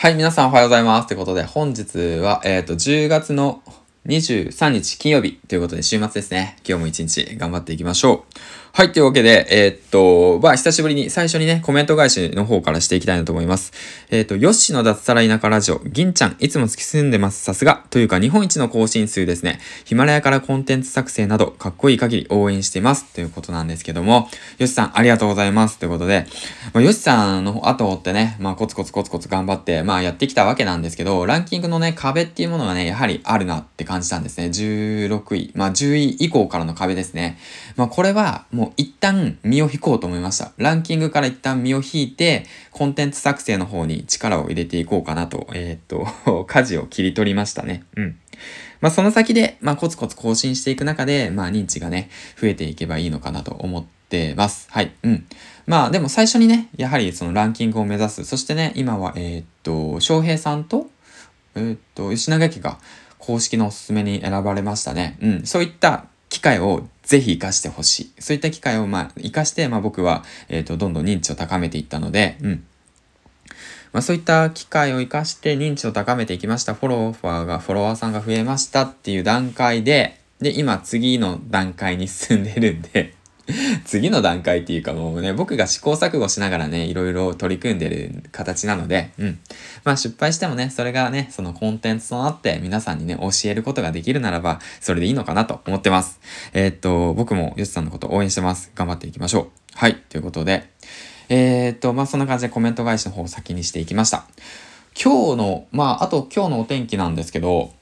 はい、皆さんおはようございます。ということで、本日は、えっ、と、10月の23日金曜日ということで、週末ですね。今日も一日頑張っていきましょう。はい、というわけで、えーっと、まあ、久しぶりに最初にね、コメント返しの方からしていきたいなと思います。えーっと、ヨッシの脱サラ田舎ラジオ、銀ちゃん、いつも突き進んでます。さすが。というか、日本一の更新数ですね。ヒマラヤからコンテンツ作成など、かっこいい限り応援しています。ということなんですけども、ヨッシさん、ありがとうございます。ということで、まあ、ヨッシさんの後を追ってね、まあ、コツコツコツコツ頑張って、まあ、やってきたわけなんですけど、ランキングのね、壁っていうものがね、やはりあるなって感じたんですね。16位、まあ、10位以降からの壁ですね。まあ、これは、もう一旦、身を引こうと思いました。ランキングから一旦身を引いて、コンテンツ作成の方に力を入れていこうかなと、えー、っと、舵を切り取りましたね。うん。まあ、その先で、まあ、コツコツ更新していく中で、まあ、認知がね、増えていけばいいのかなと思ってます。はい。うん。まあ、でも最初にね、やはりそのランキングを目指す。そしてね、今は、えー、っと、翔平さんと、えー、っと、吉永家が公式のおすすめに選ばれましたね。うん。そういった機会をぜひ活かしてほしい。そういった機会をまあ活かして、まあ僕は、えっ、ー、と、どんどん認知を高めていったので、うん。まあそういった機会を活かして認知を高めていきました。フォロワーが、フォロワーさんが増えましたっていう段階で、で、今次の段階に進んでるんで 次の段階っていうかもうね、僕が試行錯誤しながらね、いろいろ取り組んでる形なので、うん。まあ失敗してもね、それがね、そのコンテンツとなって皆さんにね、教えることができるならば、それでいいのかなと思ってます。えー、っと、僕もヨシさんのこと応援してます。頑張っていきましょう。はい。ということで、えー、っと、まあそんな感じでコメント返しの方を先にしていきました。今日の、まああと今日のお天気なんですけど、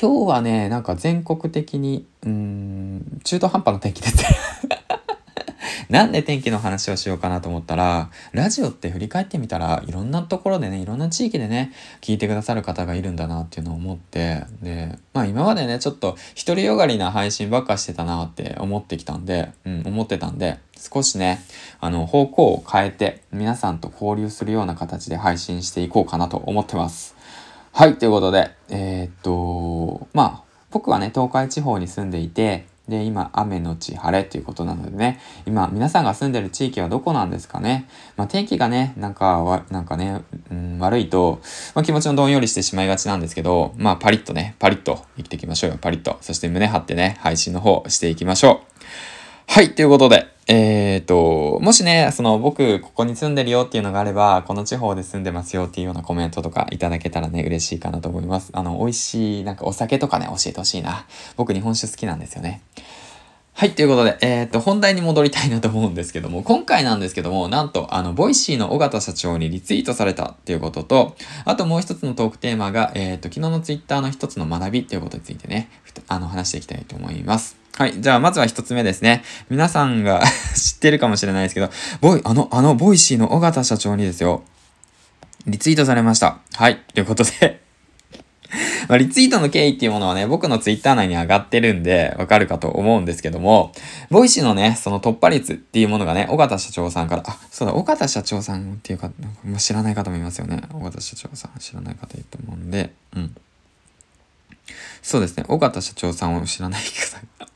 今日はね、なんか全国的に、うん、中途半端な天気です なんで天気の話をしようかなと思ったら、ラジオって振り返ってみたらいろんなところでね、いろんな地域でね、聞いてくださる方がいるんだなっていうのを思って、で、まあ今までね、ちょっと独りよがりな配信ばっかしてたなって思ってきたんで、うん、思ってたんで、少しね、あの、方向を変えて皆さんと交流するような形で配信していこうかなと思ってます。はい、ということで、えー、っと、まあ、僕はね、東海地方に住んでいて、で、今、雨のち晴れということなのでね、今、皆さんが住んでる地域はどこなんですかね。まあ、天気がね、なんか、わ、なんかね、うん、悪いと、まあ、気持ちのどんよりしてしまいがちなんですけど、まあ、パリッとね、パリッと生きていきましょうよ、パリッと。そして胸張ってね、配信の方していきましょう。はい、ということで、えっ、と、もしね、その僕、ここに住んでるよっていうのがあれば、この地方で住んでますよっていうようなコメントとかいただけたらね、嬉しいかなと思います。あの、美味しい、なんかお酒とかね、教えてほしいな。僕、日本酒好きなんですよね。はい、ということで、えっ、ー、と、本題に戻りたいなと思うんですけども、今回なんですけども、なんと、あの、 Voicyの緒方社長にリツイートされたっていうことと、あともう一つのトークテーマが、えっ、ー、と、昨日のツイッターの一つの学びっていうことについてね、あの、話していきたいと思います。はい。じゃあ、まずは一つ目ですね。皆さんが 知ってるかもしれないですけど、ボイ、あの、あの、 Voicyの緒方社長にですよ、リツイートされました。はい。ということで まあ、リツイートの経緯っていうものはね、僕のツイッター内に上がってるんで、わかるかと思うんですけども、 Voicyのね、その突破率っていうものがね、緒方社長さんから、あ、そうだ、緒方社長さんっていうか、もう知らない方もいますよね。緒方社長さん、知らない方いると思うんで、うん。そうですね、緒方社長さんを知らない方が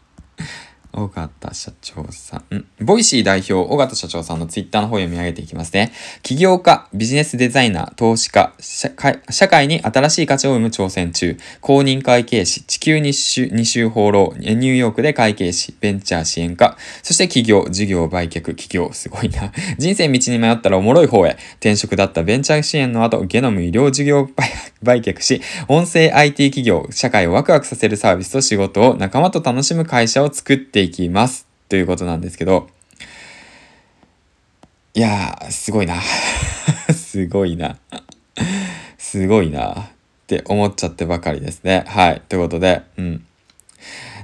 緒方社長さん。 Voicy代表、緒方社長さんのツイッターの方を読み上げていきますね。起業家、ビジネスデザイナー、投資家、社会に新しい価値を生む挑戦中、公認会計士、地球日周二周放浪、ニューヨークで会計士、ベンチャー支援家、そして起業、事業売却、起業、すごいな。人生道に迷ったらおもろい方へ、転職だったベンチャー支援の後、ゲノム医療事業売却し、音声 IT 企業、社会をワクワクさせるサービスと仕事を仲間と楽しむ会社を作っていきます。ということなんですけど、いやー、すごいな。すごいな。すごいな。って思っちゃってばかりですね。はい。ということで、うん。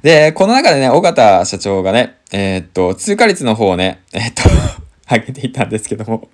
で、この中でね、緒方社長がね、えー、っと、通過率の方をね、えー、っと 上げていたんですけども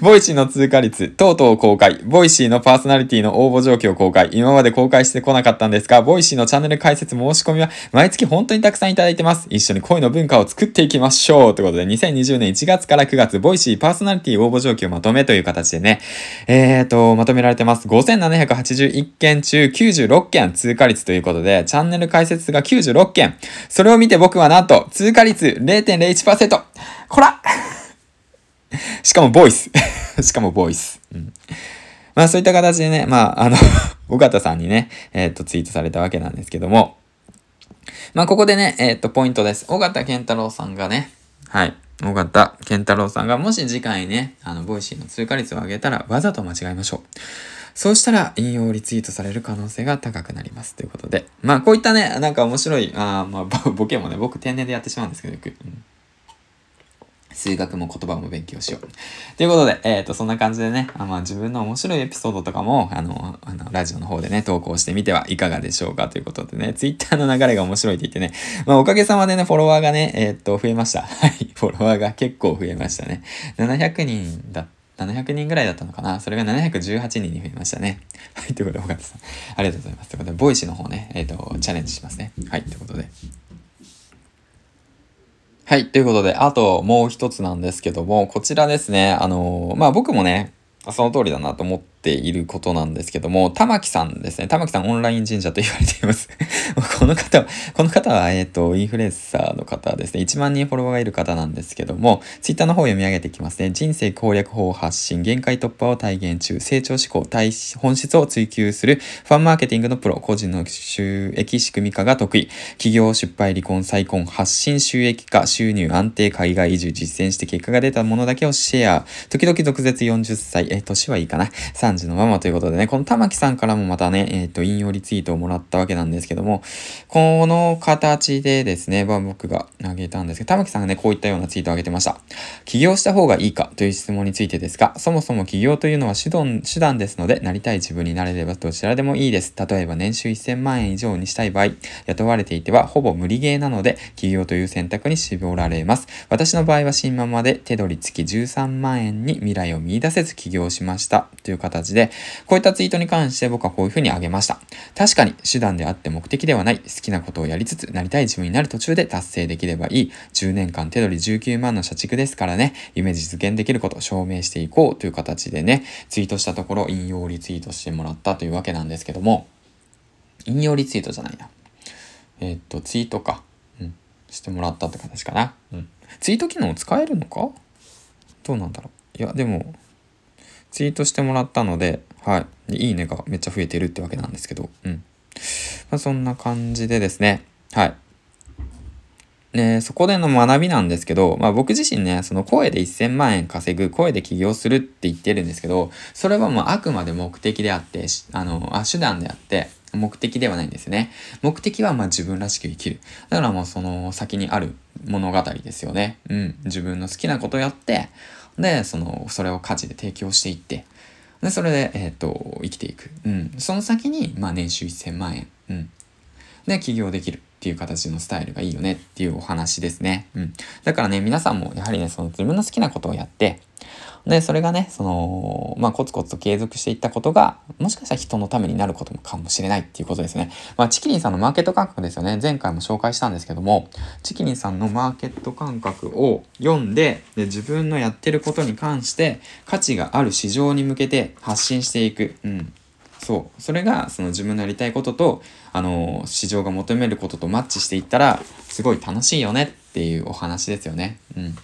Voicyの通過率、とうとう公開。 Voicyのパーソナリティの応募状況公開。今まで公開してこなかったんですが、 Voicyのチャンネル開設申し込みは毎月本当にたくさんいただいてます。一緒に声の文化を作っていきましょう。ということで、2020年1月から9月、 Voicyパーソナリティ応募状況まとめという形でね、えーと、まとめられてます。5781件中96件通過率ということで、チャンネル解説が96件。それを見て僕はなんと、通過率0.01%。こら しかもボイス。しかもボイス。うん。まあそういった形でね、まああの 尾形さんにね、えっ、とツイートされたわけなんですけども、まあここでね、えっ、とポイントです。尾形健太郎さんがね、はい。緒方憲太郎さんがもし次回ね、あの、 Voicyの通過率を上げたらわざと間違えましょう。そうしたら引用リツイートされる可能性が高くなります。ということで。まあこういったね、なんか面白い、あまあボケもね、僕天然でやってしまうんですけど、よく。うん数学も言葉も勉強しよう。ということで、えっ、ー、と、そんな感じでね、あまあ、自分の面白いエピソードとかも、あの、あの、ラジオの方でね、投稿してみてはいかがでしょうか？ということでね、ツイッターの流れが面白いって言ってね、まあ、おかげさまでね、フォロワーがね、えっ、ー、と、増えました。はい、フォロワーが結構増えましたね。700人だ700人ぐらいだったのかな？それが718人に増えましたね。はい、ということで、緒方さん、ありがとうございます。ということで、 Voicyの方ね、えっ、ー、と、チャレンジしますね。はい、ということで。はい。ということで、あともう一つなんですけども、こちらですね。あのー、まあ僕もね、その通りだなと思っていることなんですけども、玉木さんですね。玉木さんオンライン神社と言われています。この方は、この方は、えっ、ー、と、インフルエンサーの方ですね。1万人フォロワーがいる方なんですけども、ツイッターの方を読み上げていきますね。人生攻略法発信、限界突破を体現中、成長志向、本質を追求する、ファンマーケティングのプロ、個人の収益仕組み化が得意、企業失敗、離婚、再婚、発信収益化、収入安定、海外移住、実践して結果が出たものだけをシェア、時々毒舌40歳、え、年はいいかな。時のままということでね、この玉木さんからもまたね、えっ、ー、と、引用リツイートをもらったわけなんですけども、この形でですね、まあ、僕が挙げたんですけど、玉木さんがね、こういったようなツイートを挙げてました。起業した方がいいかという質問についてですが、そもそも起業というのは手段手段ですので、なりたい自分になれればどちらでもいいです。例えば年収1000万円以上にしたい場合、雇われていてはほぼ無理ゲーなので、起業という選択に絞られます。私の場合は新ママで手取り付き13万円に未来を見出せず起業しました。という形で、こういったツイートに関して僕はこういうふうに挙げました。確かに手段であって目的ではない、好きなことをやりつつ、なりたい自分になる途中で達成できればいい、10年間手取り19万の社畜ですからね、夢実現できることを証明していこうという形でね、ツイートしたところ引用リツイートしてもらったというわけなんですけども、引用リツイートじゃないな。えー、っと、ツイートか。うん。してもらったって形かな。うん。ツイート機能使えるのか？どうなんだろう。いや、でも、ツイートしてもらったので、はい。いいねがめっちゃ増えてるってわけなんですけど、うん。まあ、そんな感じでですね、はい。で、そこでの学びなんですけど、まあ僕自身ね、その声で1000万円稼ぐ、声で起業するって言ってるんですけど、それはもうあくまで目的であって、あの、あ手段であって、目的ではないんですね。目的はまあ自分らしく生きる。だからもうその先にある物語ですよね。うん。自分の好きなことやって、で、その、それを価値で提供していって、で、それで、えっ、ー、と、生きていく。うん。その先に、まあ、年収1000万円。うん。で、起業できるっていう形のスタイルがいいよねっていうお話ですね。うん。だからね、皆さんもやはりね、その自分の好きなことをやって、で、それがね、その、まあ、コツコツと継続していったことが、もしかしたら人のためになることもかもしれないっていうことですね。まあ、チキリンさんのマーケット感覚ですよね。前回も紹介したんですけども、チキリンさんのマーケット感覚を読んで、で、自分のやってることに関して、価値がある市場に向けて発信していく。うん。そう。それが、その自分のやりたいことと、あの、市場が求めることとマッチしていったら、すごい楽しいよねっていうお話ですよね。うん。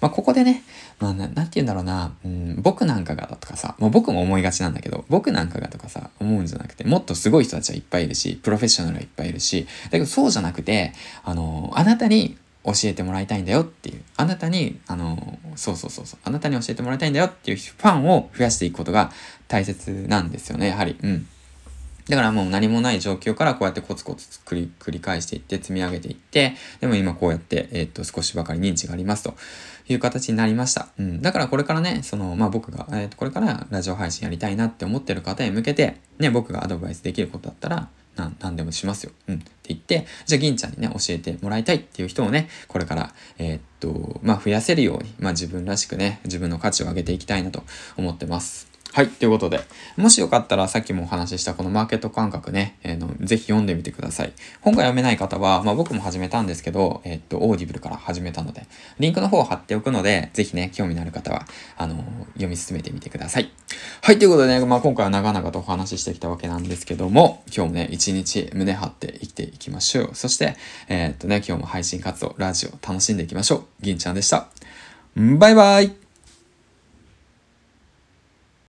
まあ、ここでね、まあ、なんて言うんだろうな、うん、僕なんかがとかさ、もう僕も思いがちなんだけど、僕なんかがとかさ、思うんじゃなくて、もっとすごい人たちはいっぱいいるし、プロフェッショナルはいっぱいいるし、だけどそうじゃなくて、あの、あなたに教えてもらいたいんだよっていう、あなたに、あの、そうそうそうそう、あなたに教えてもらいたいんだよっていうファンを増やしていくことが大切なんですよね、やはり。うん。だからもう何もない状況からこうやってコツコツ繰り繰り返していって積み上げていって、でも今こうやって、えー、っと少しばかり認知がありますという形になりました。うん。だからこれからね、その、まあ僕が、えー、っとこれからラジオ配信やりたいなって思ってる方へ向けて、ね、僕がアドバイスできることだったら、な何でもしますよ。うん。って言って、じゃあ銀ちゃんにね、教えてもらいたいっていう人をね、これから、えー、っと、まあ増やせるように、まあ自分らしくね、自分の価値を上げていきたいなと思ってます。はい。ということで、もしよかったらさっきもお話ししたこのマーケット感覚ね、えー、のぜひ読んでみてください。本が読めない方は、まあ僕も始めたんですけど、えー、っと、 Audibleから始めたので、リンクの方を貼っておくので、ぜひね、興味のある方は、あのー、読み進めてみてください。はい。ということでね、まあ今回は長々とお話ししてきたわけなんですけども、今日もね、一日胸張って生きていきましょう。そして、えー、っとね、今日も配信活動、ラジオ楽しんでいきましょう。銀ちゃんでした。バイバイ